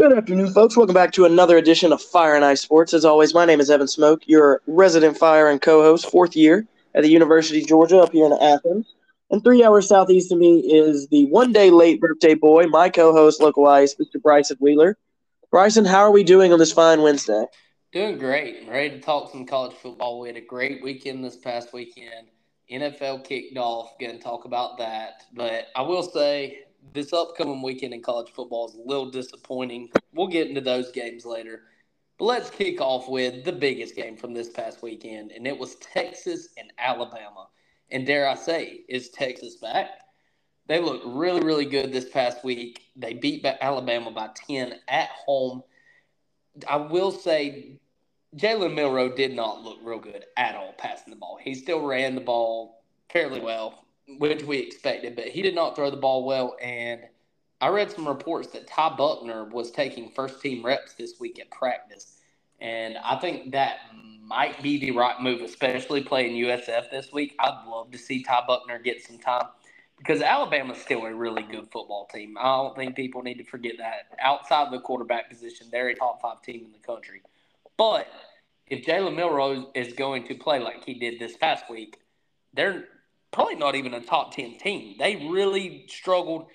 Good afternoon, folks. Welcome back to another edition of Fire and Ice Sports. As always, my name is Evan Smoke, your resident fire and co-host, fourth year at the University of Georgia up here in Athens. And three hours southeast of me is the one day late birthday boy, my co-host, local ice, Mr. Bryson Wheeler. Bryson, how are we doing on this fine Wednesday? Doing great. Ready to talk some college football. We had a great weekend this past weekend. NFL kicked off. Going to talk about that. But I will say this upcoming weekend in college football is a little disappointing. We'll get into those games later. But let's kick off with the biggest game from this past weekend, and it was Texas and Alabama. And dare I say, is Texas back? They looked really, really good this past week. They beat Alabama by 10 at home. I will say Jalen Milroe did not look real good at all passing the ball. He still ran the ball fairly well, which we expected, but he did not throw the ball well. And I read some reports that Ty Buchner was taking first team reps this week at practice. And I think that might be the right move, especially playing USF this week. I'd love to see Ty Buchner get some time because Alabama's still a really good football team. I don't think people need to forget that. Outside the quarterback position, they're a top five team in the country. But if Jalen Milroe is going to play like he did this past week, they're probably not even a top 10 team. They really struggled.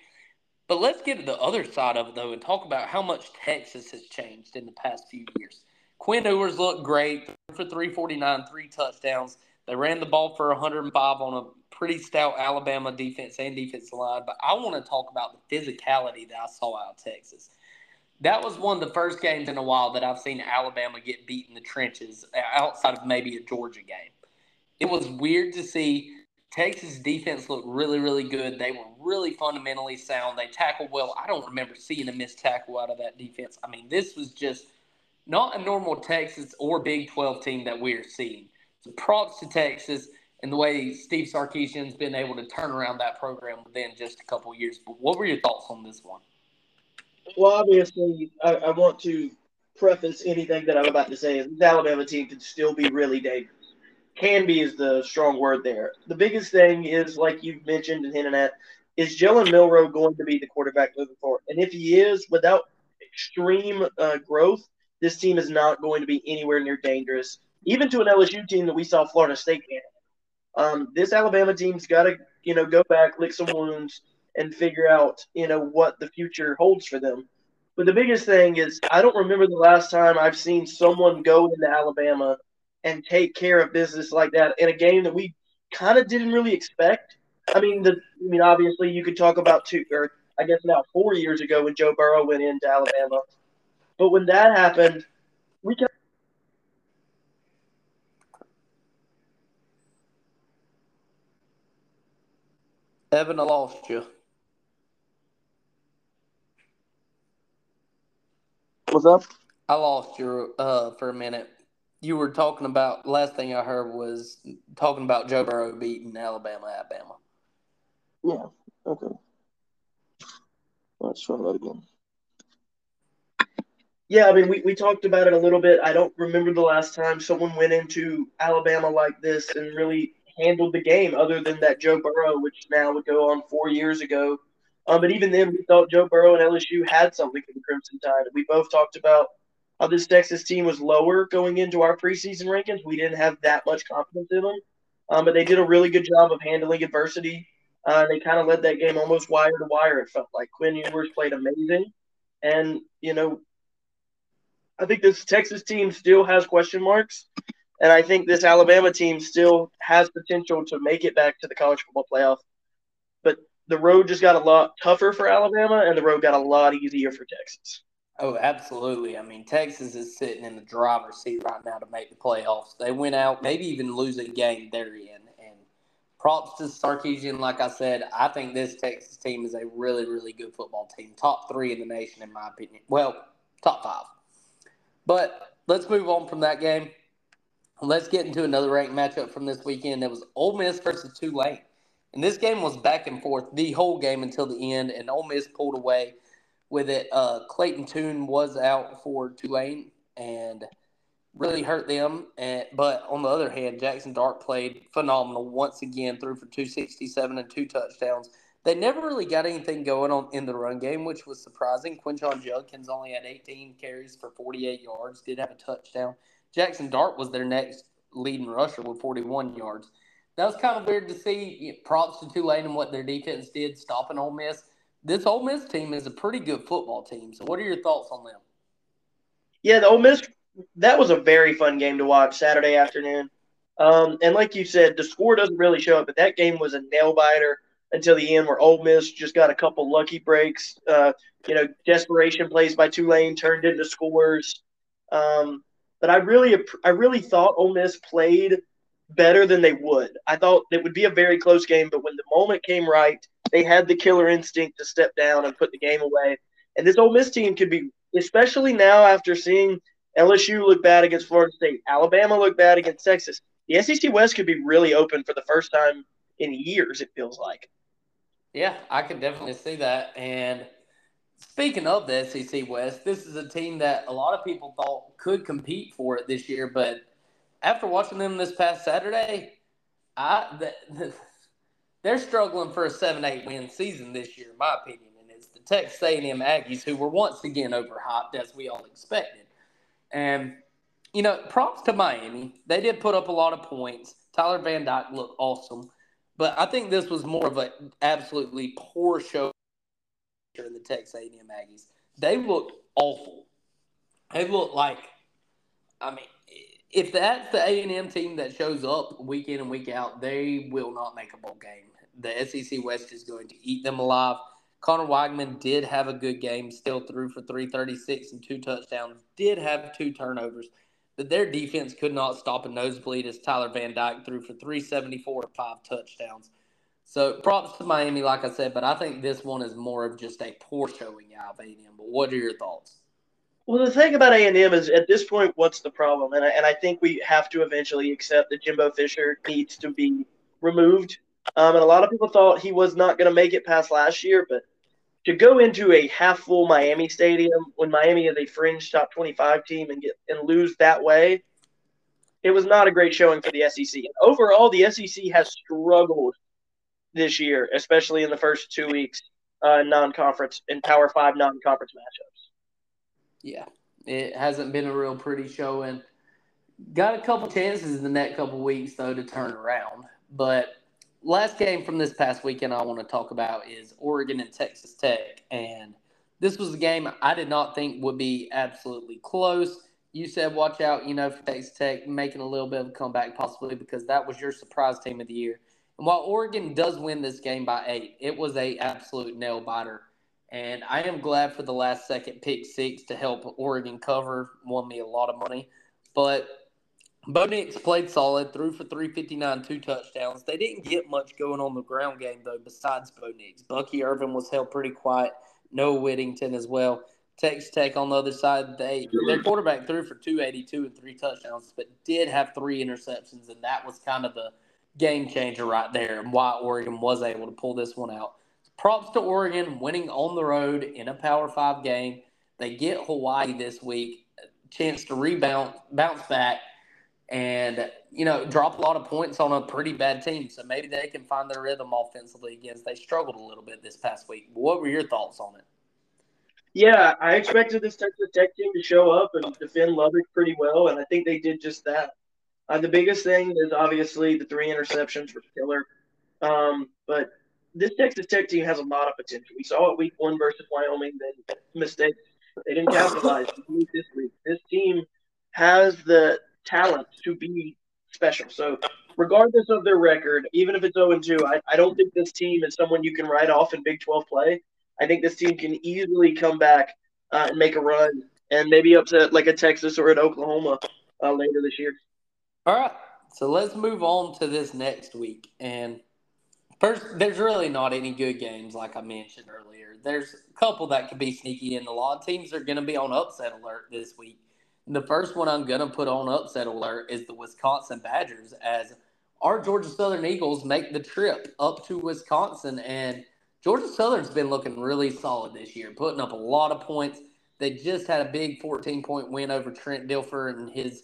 But let's get to the other side of it, though, and talk about how much Texas has changed in the past few years. Quinn Ewers looked great for 349, three touchdowns. They ran the ball for 105 on a pretty stout Alabama defense and defensive line. But I want to talk about the physicality that I saw out of Texas. That was one of the first games in a while that I've seen Alabama get beat in the trenches outside of maybe a Georgia game. It was weird to see Texas defense looked really, really good. They were really fundamentally sound. They tackled well. I don't remember seeing a missed tackle out of that defense. I mean, this was just not a normal Texas or Big 12 team that we're seeing. So props to Texas and the way Steve Sarkisian's been able to turn around that program within just a couple years. But what were your thoughts on this one? Well, obviously, I, I want to preface anything that I'm about to say is this Alabama team can still be really dangerous can be is the strong word there. The biggest thing is, like you've mentioned and hinted at, is Jalen Milroe going to be the quarterback moving forward? And if he is, without extreme uh, growth, this team is not going to be anywhere near dangerous, even to an LSU team that we saw Florida State get. Um, this Alabama team's got to, you know, go back, lick some wounds, and figure out, you know, what the future holds for them. But the biggest thing is, I don't remember the last time I've seen someone go into Alabama and take care of business like that in a game that we kind of didn't really expect. I mean, the I mean, obviously, you could talk about two, or I guess now four years ago when Joe Burrow went into Alabama, but when that happened, we can. Evan, I lost you. What's up? I lost you uh, for a minute you were talking about last thing I heard was talking about Joe Burrow beating Alabama at Bama. Yeah. Okay. Let's try that again. Yeah, I mean, we, we talked about it a little bit. I don't remember the last time someone went into Alabama like this and really handled the game, other than that Joe Burrow, which now would go on four years ago. Um, but even then, we thought Joe Burrow and LSU had something for the Crimson Tide. We both talked about – how this Texas team was lower going into our preseason rankings. We didn't have that much confidence in them, um, but they did a really good job of handling adversity. Uh, they kind of led that game almost wire to wire. It felt like Quinn Ewers played amazing, and you know, I think this Texas team still has question marks, and I think this Alabama team still has potential to make it back to the college football playoff. But the road just got a lot tougher for Alabama, and the road got a lot easier for Texas. Oh, absolutely. I mean, Texas is sitting in the driver's seat right now to make the playoffs. They went out, maybe even lose a game they're in. And props to Sarkisian. Like I said, I think this Texas team is a really, really good football team. Top three in the nation, in my opinion. Well, top five. But let's move on from that game. Let's get into another ranked matchup from this weekend. It was Ole Miss versus Tulane. And this game was back and forth the whole game until the end, and Ole Miss pulled away – with it. Uh, Clayton Tune was out for Tulane and really hurt them. And, but on the other hand, Jackson Dart played phenomenal once again, threw for 267 and two touchdowns. They never really got anything going on in the run game, which was surprising. Quinshon Judkins only had 18 carries for 48 yards, did have a touchdown. Jackson Dart was their next leading rusher with 41 yards. That was kind of weird to see. Props to Tulane and what their defense did stopping Ole Miss. This Ole Miss team is a pretty good football team. So, what are your thoughts on them? Yeah, the Ole Miss that was a very fun game to watch Saturday afternoon. Um, and like you said, the score doesn't really show it, but that game was a nail biter until the end, where Ole Miss just got a couple lucky breaks. Uh, you know, desperation plays by Tulane turned into scores. Um, but I really, I really thought Ole Miss played better than they would. I thought it would be a very close game, but when the moment came right, they had the killer instinct to step down and put the game away. And this Ole Miss team could be, especially now after seeing LSU look bad against Florida State, Alabama look bad against Texas. The SEC West could be really open for the first time in years. It feels like. Yeah, I could definitely see that. And speaking of the SEC West, this is a team that a lot of people thought could compete for it this year. But after watching them this past Saturday, I the, they're struggling for a seven-eight win season this year, in my opinion. And it's the Texas A&M Aggies who were once again overhyped, as we all expected. And you know, props to Miami. They did put up a lot of points. Tyler Van Dyke looked awesome. But I think this was more of an absolutely poor show in the Texas A&M Aggies. They looked awful. They looked like, I mean, if that's the A&M team that shows up week in and week out, they will not make a bowl game. The SEC West is going to eat them alive. Conner Weigman did have a good game, still threw for 336 and two touchdowns, did have two turnovers but their defense could not stop a nosebleed as Tyler Van Dyke threw for 374 and five touchdowns. So props to Miami, like I said, but I think this one is more of just a poor showing out of A&M. But what are your thoughts? Well, the thing about A&M is at this point, what's the problem? And I, and I think we have to eventually accept that Jimbo Fisher needs to be removed. Um, and a lot of people thought he was not going to make it past last year, but to go into a half full Miami stadium when Miami is a fringe top 25 team and get and lose that way, it was not a great showing for the SEC. And overall, the SEC has struggled this year, especially in the first two weeks uh, non-conference and Power Five non-conference matchups. Yeah, it hasn't been a real pretty showing. Got a couple chances in the next couple weeks though to turn around, but last game from this past weekend I want to talk about is Oregon and Texas Tech. And this was a game I did not think would be absolutely close. You said watch out, you know, for Texas Tech making a little bit of a comeback possibly because that was your surprise team of the year. And while Oregon does win this game by eight, it was a absolute nail biter. And I am glad for the last second pick six to help Oregon cover, won me a lot of money. But Bo Nix played solid, threw for 359, two touchdowns. They didn't get much going on the ground game, though, besides Bo Nix. Bucky Irving was held pretty quiet. Noah Whittington as well. Texas Tech on the other side, they their quarterback threw for 282 and three touchdowns, but did have three interceptions, and that was kind of the game changer right there and why Oregon was able to pull this one out. Props to Oregon winning on the road in a Power Five game. They get Hawaii this week, chance to rebound, bounce back – and you know drop a lot of points on a pretty bad team. So maybe they can find their rhythm offensively against. They struggled a little bit this past week. What were your thoughts on it? Yeah, I expected this Texas Tech team to show up and defend Lubbock pretty well, and I think they did just that. Uh, the biggest thing is obviously the three interceptions were killer, um, but this Texas Tech team has a lot of potential. We saw it week one versus Wyoming. Then mistakes they didn't capitalize this week. This team has the talent to be special. So, regardless of their record, even if it's 0 2, I, I don't think this team is someone you can write off in Big 12 play. I think this team can easily come back uh, and make a run and maybe upset like a Texas or an Oklahoma uh, later this year. All right. So let's move on to this next week. And first, there's really not any good games, like I mentioned earlier. There's a couple that could be sneaky, and a lot of teams are going to be on upset alert this week. The first one I'm going to put on upset alert is the Wisconsin Badgers as our Georgia Southern Eagles make the trip up to Wisconsin. And Georgia Southern's been looking really solid this year, putting up a lot of points. They just had a big 14 point win over Trent Dilfer and his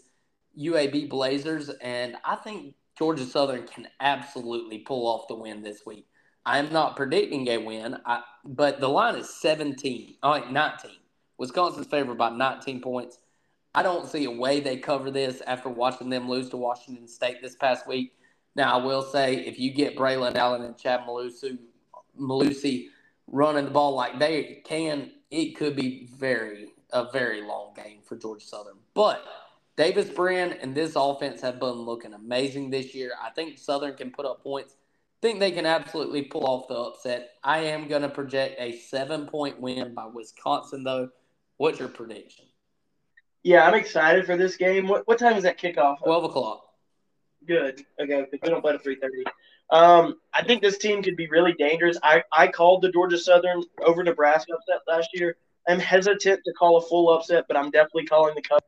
UAB Blazers. And I think Georgia Southern can absolutely pull off the win this week. I'm not predicting a win, I, but the line is 17, oh, 19. Wisconsin's favored by 19 points. I don't see a way they cover this after watching them lose to Washington State this past week. Now, I will say, if you get Braylon Allen and Chad Mellusi, Mellusi running the ball like they can, it could be very a very long game for Georgia Southern. But Davis Brin and this offense have been looking amazing this year. I think Southern can put up points. Think they can absolutely pull off the upset. I am going to project a seven point win by Wisconsin, though. What's your prediction? Yeah, I'm excited for this game. What, what time is that kickoff? 12 o'clock. Good. Okay, we don't play at 3.30. Um, I think this team could be really dangerous. I, I called the Georgia Southern over Nebraska upset last year. I'm hesitant to call a full upset, but I'm definitely calling the cover.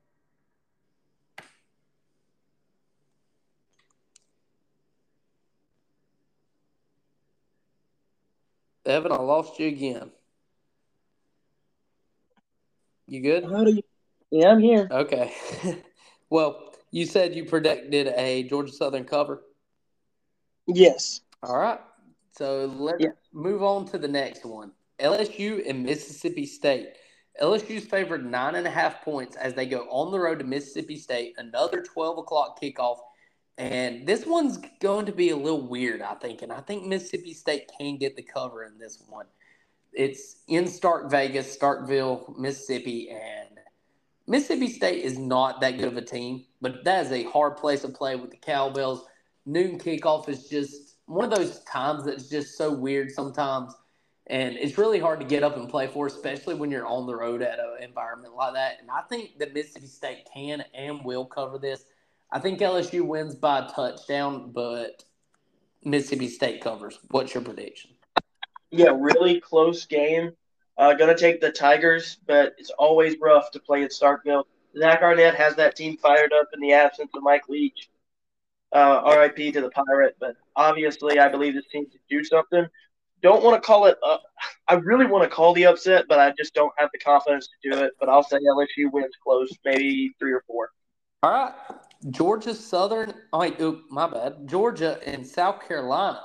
Evan, I lost you again. You good? How do you? Yeah, I'm here. Okay. well, you said you predicted a Georgia Southern cover. Yes. All right. So let's yeah. move on to the next one. LSU and Mississippi State. LSU's favored nine and a half points as they go on the road to Mississippi State. Another 12 o'clock kickoff. And this one's going to be a little weird, I think. And I think Mississippi State can get the cover in this one. It's in Stark Vegas, Starkville, Mississippi. And Mississippi State is not that good of a team, but that is a hard place to play with the Cowbells. Noon kickoff is just one of those times that's just so weird sometimes and it's really hard to get up and play for, especially when you're on the road at an environment like that. And I think that Mississippi State can and will cover this. I think LSU wins by a touchdown, but Mississippi State covers. What's your prediction? Yeah, really close game. Uh, gonna take the Tigers, but it's always rough to play at Starkville. Zach Arnett has that team fired up in the absence of Mike Leach. Uh, RIP to the Pirate, but obviously I believe this team can do something don't want to call it. Uh, I really want to call the upset, but I just don't have the confidence to do it. But I'll say LSU wins close, maybe three or four. All right, Georgia Southern. Oh, wait, my bad. Georgia and South Carolina.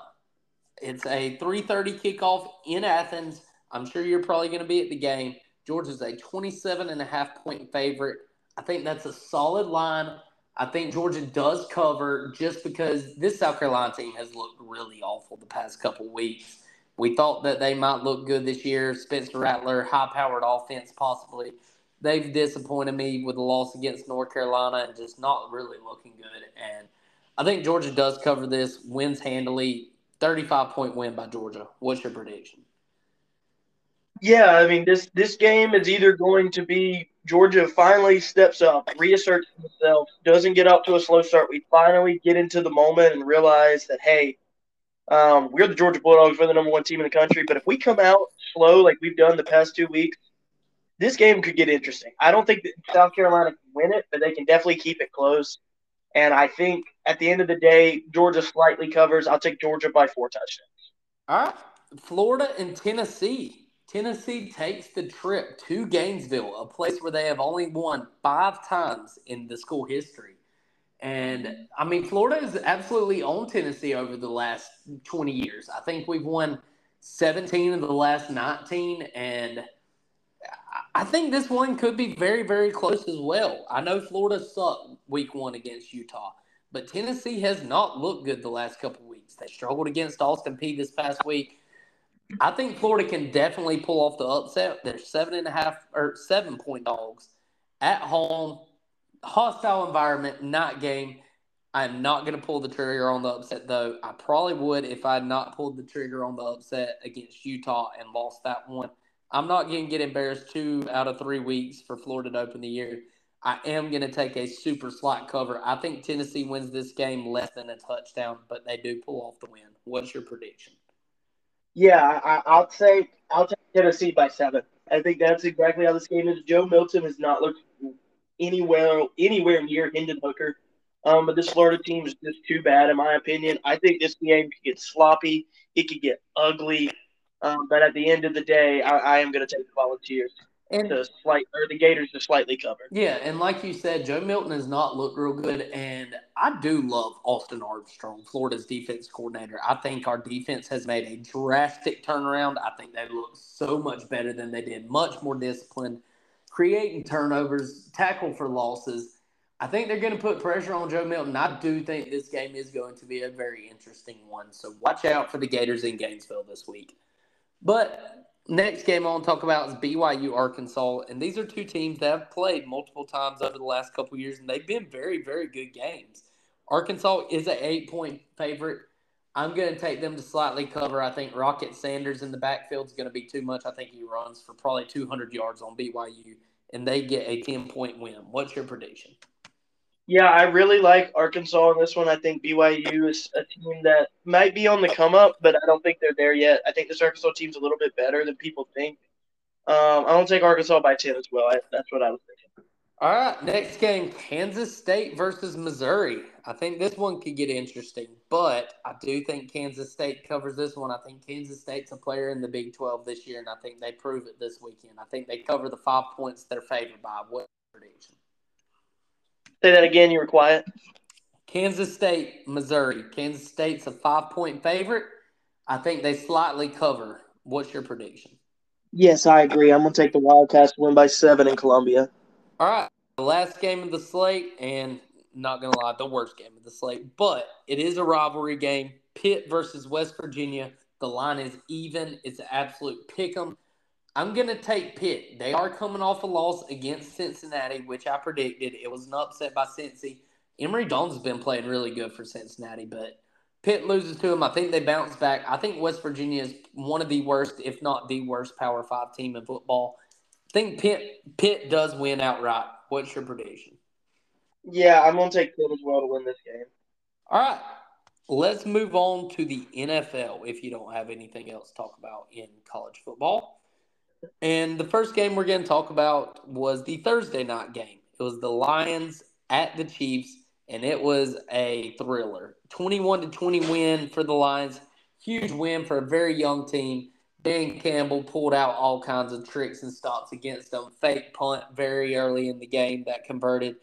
It's a three thirty kickoff in Athens. I'm sure you're probably going to be at the game. Georgia's a 27 and a half point favorite. I think that's a solid line. I think Georgia does cover just because this South Carolina team has looked really awful the past couple weeks. We thought that they might look good this year. Spencer Rattler, high powered offense, possibly. They've disappointed me with the loss against North Carolina and just not really looking good. And I think Georgia does cover this, wins handily, 35 point win by Georgia. What's your prediction? Yeah, I mean this this game is either going to be Georgia finally steps up, reasserts themselves, doesn't get up to a slow start. We finally get into the moment and realize that hey, um, we're the Georgia Bulldogs. We're the number one team in the country. But if we come out slow like we've done the past two weeks, this game could get interesting. I don't think that South Carolina can win it, but they can definitely keep it close. And I think at the end of the day, Georgia slightly covers. I'll take Georgia by four touchdowns. All right. Florida and Tennessee. Tennessee takes the trip to Gainesville, a place where they have only won five times in the school history. And I mean, Florida is absolutely on Tennessee over the last 20 years. I think we've won 17 of the last 19. And I think this one could be very, very close as well. I know Florida sucked week one against Utah, but Tennessee has not looked good the last couple weeks. They struggled against Austin Peay this past week. I think Florida can definitely pull off the upset. They're seven and a half or seven point dogs at home hostile environment, not game. I'm not going to pull the trigger on the upset, though. I probably would if I had not pulled the trigger on the upset against Utah and lost that one. I'm not going to get embarrassed two out of three weeks for Florida to open the year. I am going to take a super slot cover. I think Tennessee wins this game less than a touchdown, but they do pull off the win. What's your prediction? Yeah, I, will say I'll take Tennessee by seven. I think that's exactly how this game is. Joe Milton has not looked anywhere anywhere near Hendon Hooker. Um, but this Florida team is just too bad, in my opinion. I think this game could get sloppy. It could get ugly. Um, but at the end of the day, I, I am going to take the Volunteers. and the slight or the Gators to slightly cover. Yeah, and like you said, Joe Milton has not looked real good, and I do love Austin Armstrong, Florida's defense coordinator. I think our defense has made a drastic turnaround. I think they look so much better than they did, much more disciplined, creating turnovers, tackle for losses. I think they're going to put pressure on Joe Milton. I do think this game is going to be a very interesting one. So watch out for the Gators in Gainesville this week. But Next game I want to talk about is BYU Arkansas, and these are two teams that have played multiple times over the last couple years, and they've been very, very good games. Arkansas is an eight point favorite. I'm going to take them to slightly cover. I think Rocket Sanders in the backfield is going to be too much. I think he runs for probably 200 yards on BYU, and they get a 10 point win. What's your prediction? Yeah, I really like Arkansas in this one. I think BYU is a team that might be on the come up, but I don't think they're there yet. I think this Arkansas team's a little bit better than people think. Um, I don't take Arkansas by 10 as well. I, that's what I was thinking. All right, next game Kansas State versus Missouri. I think this one could get interesting, but I do think Kansas State covers this one. I think Kansas State's a player in the Big 12 this year, and I think they prove it this weekend. I think they cover the five points they're favored by. What? Say that again. You were quiet. Kansas State, Missouri. Kansas State's a five point favorite. I think they slightly cover. What's your prediction? Yes, I agree. I'm going to take the Wildcats to win by seven in Columbia. All right. The last game of the slate, and not going to lie, the worst game of the slate, but it is a rivalry game. Pitt versus West Virginia. The line is even. It's an absolute pick 'em. I'm going to take Pitt. They are coming off a loss against Cincinnati, which I predicted. It was an upset by Cincy. Emory Jones has been playing really good for Cincinnati, but Pitt loses to them. I think they bounce back. I think West Virginia is one of the worst, if not the worst, Power Five team in football. I think Pitt Pitt does win outright. What's your prediction? Yeah, I'm going to take Pitt as well to win this game. All right. Let's move on to the NFL if you don't have anything else to talk about in college football. And the first game we're going to talk about was the Thursday night game. It was the Lions at the Chiefs, and it was a thriller. 21 to 20 win for the Lions. Huge win for a very young team. Dan Campbell pulled out all kinds of tricks and stops against them. Fake punt very early in the game that converted.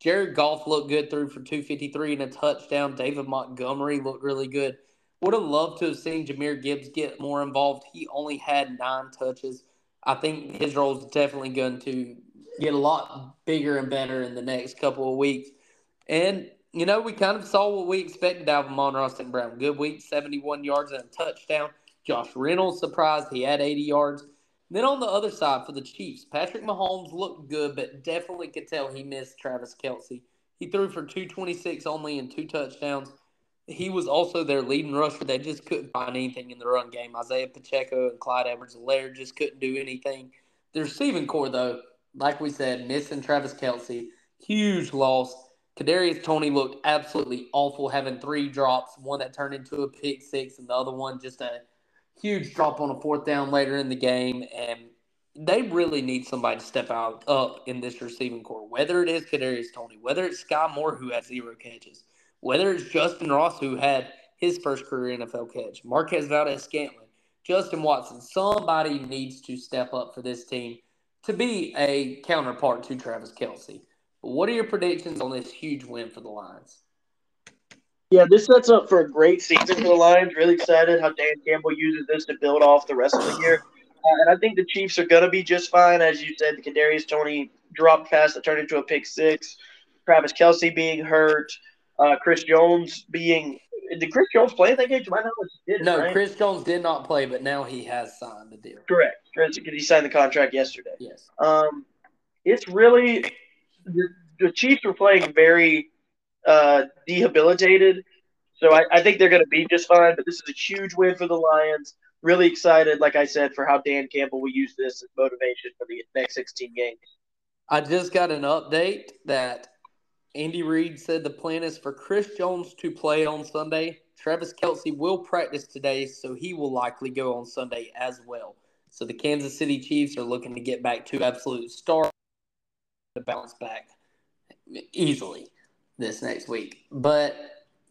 Jared Goff looked good threw for 253 and a touchdown. David Montgomery looked really good. Would have loved to have seen Jahmyr Gibbs get more involved. He only had nine touches. I think his role is definitely going to get a lot bigger and better in the next couple of weeks. And, you know, we kind of saw what we expected out of Amon-Ra St. Brown. Good week, 71 yards and a touchdown. Josh Reynolds surprised. He had 80 yards. Then on the other side for the Chiefs, Patrick Mahomes looked good, but definitely could tell he missed Travis Kelce. He threw for 226 only and two touchdowns he was also their leading rusher. They just couldn't find anything in the run game. Isaiah Pacheco and Clyde Edwards-Helaire just couldn't do anything. The receiving corps, though, like we said, missing Travis Kelce, huge loss. Kadarius Toney looked absolutely awful, having three drops, one that turned into a pick six, and the other one just a huge drop on a fourth down later in the game. And they really need somebody to step out up in this receiving corps, whether it is Kadarius Toney, whether it's Skyy Moore who has zero catches whether it's Justyn Ross, who had his first career NFL catch, Marquez Valdes-Scantling, Justin Watson, somebody needs to step up for this team to be a counterpart to Travis Kelce. But what are your predictions on this huge win for the Lions? Yeah, this sets up for a great season for the Lions. Really excited how Dan Campbell uses this to build off the rest of the year. Uh, and I think the Chiefs are going to be just fine. As you said, the Kadarius Toney dropped pass that turned into a pick six. Travis Kelce being hurt. Uh, Chris Jones being did Chris Jones play that game? To my knowledge, did no. Right? Chris Jones did not play, but now he has signed the deal. Correct. He signed the contract yesterday. Yes. Um, it's really the, the Chiefs were playing very uh, debilitated, so I, I think they're going to be just fine. But this is a huge win for the Lions. Really excited, like I said, for how Dan Campbell will use this as motivation for the next 16 games. I just got an update that Andy Reid said the plan is for Chris Jones to play on Sunday. Travis Kelce will practice today, so he will likely go on Sunday as well. So the Kansas City Chiefs are looking to get back to absolute star to bounce back easily this next week. But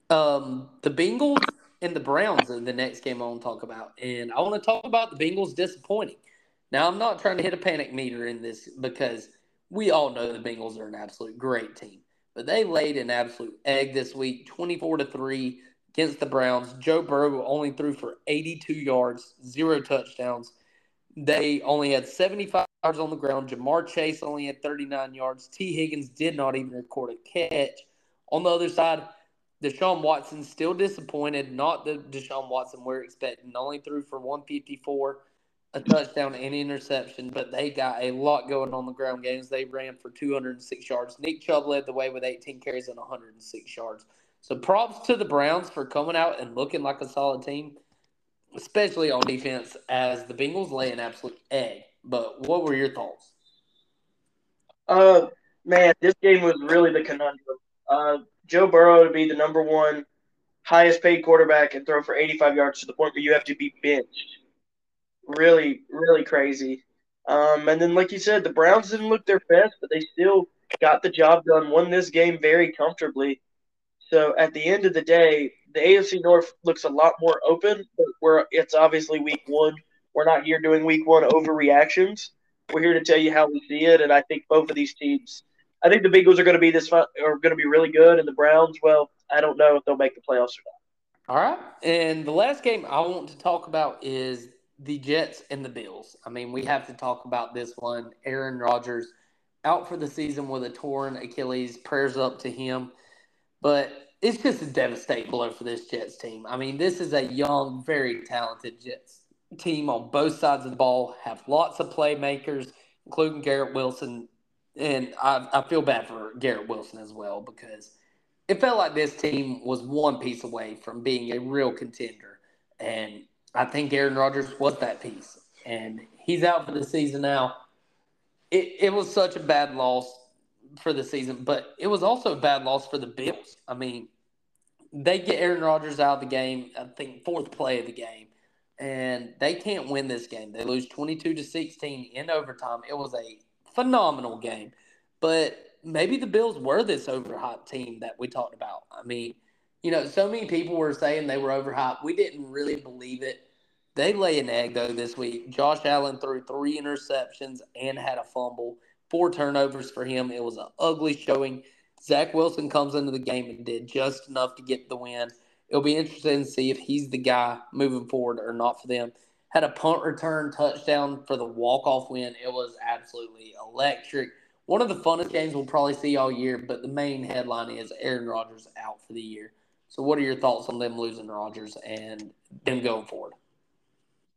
um, the Bengals and the Browns are the next game I want to talk about. And I want to talk about the Bengals disappointing. Now, I'm not trying to hit a panic meter in this because we all know the Bengals are an absolute great team, but they laid an absolute egg this week, 24 to 3 against the Browns. Joe Burrow only threw for 82 yards, zero touchdowns. They only had 75 yards on the ground. Ja'Marr Chase only had 39 yards. Tee Higgins did not even record a catch. On the other side, Deshaun Watson still disappointed. Not the Deshaun Watson we're expecting. Only threw for 154, a touchdown and interception, but they got a lot going on the ground games. They ran for 206 yards. Nick Chubb led the way with 18 carries and 106 yards. So props to the Browns for coming out and looking like a solid team, especially on defense, as the Bengals lay an absolute egg. But what were your thoughts? Uh, man, this game was really the conundrum. Uh, Joe Burrow to be the number one highest paid quarterback and throw for 85 yards to the point where you have to be benched. Really, really crazy. Um, and then, like you said, the Browns didn't look their best, but they still got the job done, won this game very comfortably. So at the end of the day, the AFC North looks a lot more open, but we're it's obviously week one. We're not here doing week one overreactions. We're here to tell you how we see it, and I think both of these teams. I think the Bengals are going to be this are going to be really good, and the Browns. Well, I don't know if they'll make the playoffs or not. All right, and the last game I want to talk about is the Jets and the Bills. I mean, we have to talk about this one. Aaron Rodgers out for the season with a torn Achilles. Prayers up to him. But it's just a devastating blow for this Jets team. I mean, this is a young, very talented Jets team on both sides of the ball, have lots of playmakers, including Garrett Wilson. And I, I feel bad for Garrett Wilson as well because it felt like this team was one piece away from being a real contender. And I think Aaron Rodgers was that piece. And he's out for the season now. It, it was such a bad loss for the season, but it was also a bad loss for the Bills. I mean, they get Aaron Rodgers out of the game, I think fourth play of the game, and they can't win this game. They lose 22 to 16 in overtime. It was a phenomenal game. But maybe the Bills were this overhyped team that we talked about. I mean, you know, so many people were saying they were overhyped. We didn't really believe it. They lay an egg though this week. Josh Allen threw three interceptions and had a fumble four turnovers for him. It was an ugly showing. Zach Wilson comes into the game and did just enough to get the win. It'll be interesting to see if he's the guy moving forward or not for them. Had a punt return touchdown for the walk off win. It was absolutely electric. One of the funnest games we'll probably see all year, but the main headline is Aaron Rodgers out for the year. So, what are your thoughts on them losing Rodgers and them going forward?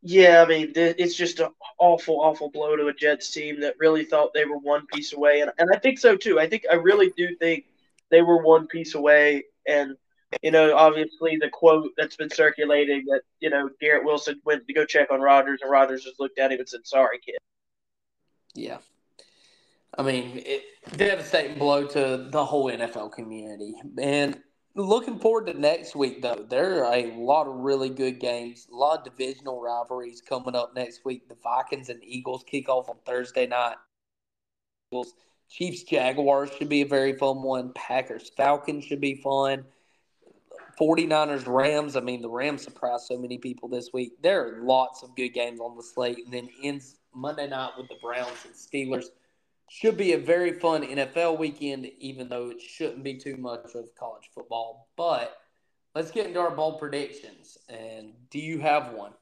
Yeah, I mean, it's just an awful, awful blow to a Jets team that really thought they were one piece away, and and I think so too. I think I really do think they were one piece away, and you know, obviously the quote that's been circulating that you know Garrett Wilson went to go check on Rodgers, and Rodgers just looked at him and said, "Sorry, kid." Yeah, I mean, it, devastating blow to the whole NFL community, and Looking forward to next week, though. There are a lot of really good games, a lot of divisional rivalries coming up next week. The Vikings and Eagles kick off on Thursday night. Chiefs Jaguars should be a very fun one. Packers Falcons should be fun. 49ers Rams. I mean, the Rams surprised so many people this week. There are lots of good games on the slate. And then ends Monday night with the Browns and Steelers. Should be a very fun NFL weekend, even though it shouldn't be too much of college football. But let's get into our bold predictions. And do you have one?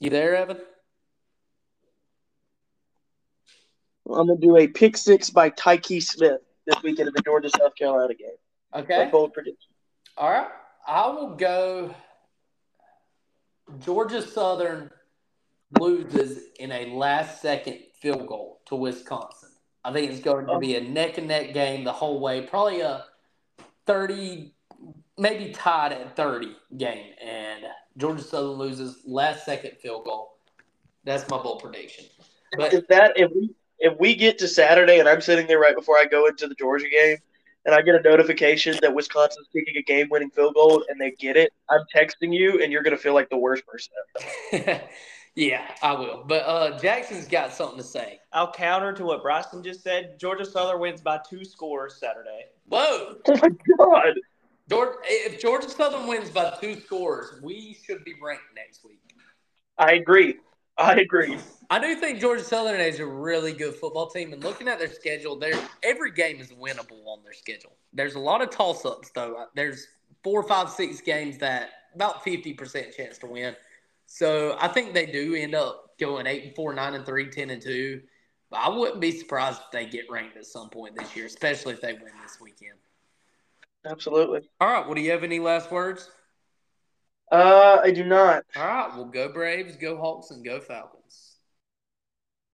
You there, Evan? Well, I'm gonna do a pick six by Tykee Smith this weekend in the Georgia South Carolina game. Okay. My bold prediction. All right. I will go Georgia Southern loses in a last second field goal to Wisconsin. I think it's going to be a neck and neck game the whole way. Probably a 30, maybe tied at 30 game. And Georgia Southern loses last second field goal. That's my bold prediction. But if that if we if we get to Saturday and I'm sitting there right before I go into the Georgia game and I get a notification that Wisconsin's kicking a game winning field goal and they get it, I'm texting you and you're going to feel like the worst person ever. yeah, I will. But uh, Jackson's got something to say. I'll counter to what Bryson just said. Georgia Southern wins by two scores Saturday. Whoa. Oh, my God. Georgia, if Georgia Southern wins by two scores, we should be ranked next week. I agree. I agree. I do think Georgia Southern is a really good football team, and looking at their schedule, there every game is winnable on their schedule. There's a lot of toss ups though. There's four, five, six games that about fifty percent chance to win. So I think they do end up going eight and four, nine and three, 10 and two. But I wouldn't be surprised if they get ranked at some point this year, especially if they win this weekend. Absolutely. All right. Well, do you have any last words? Uh, I do not. All right. Well, go Braves, go Hawks, and go Falcons.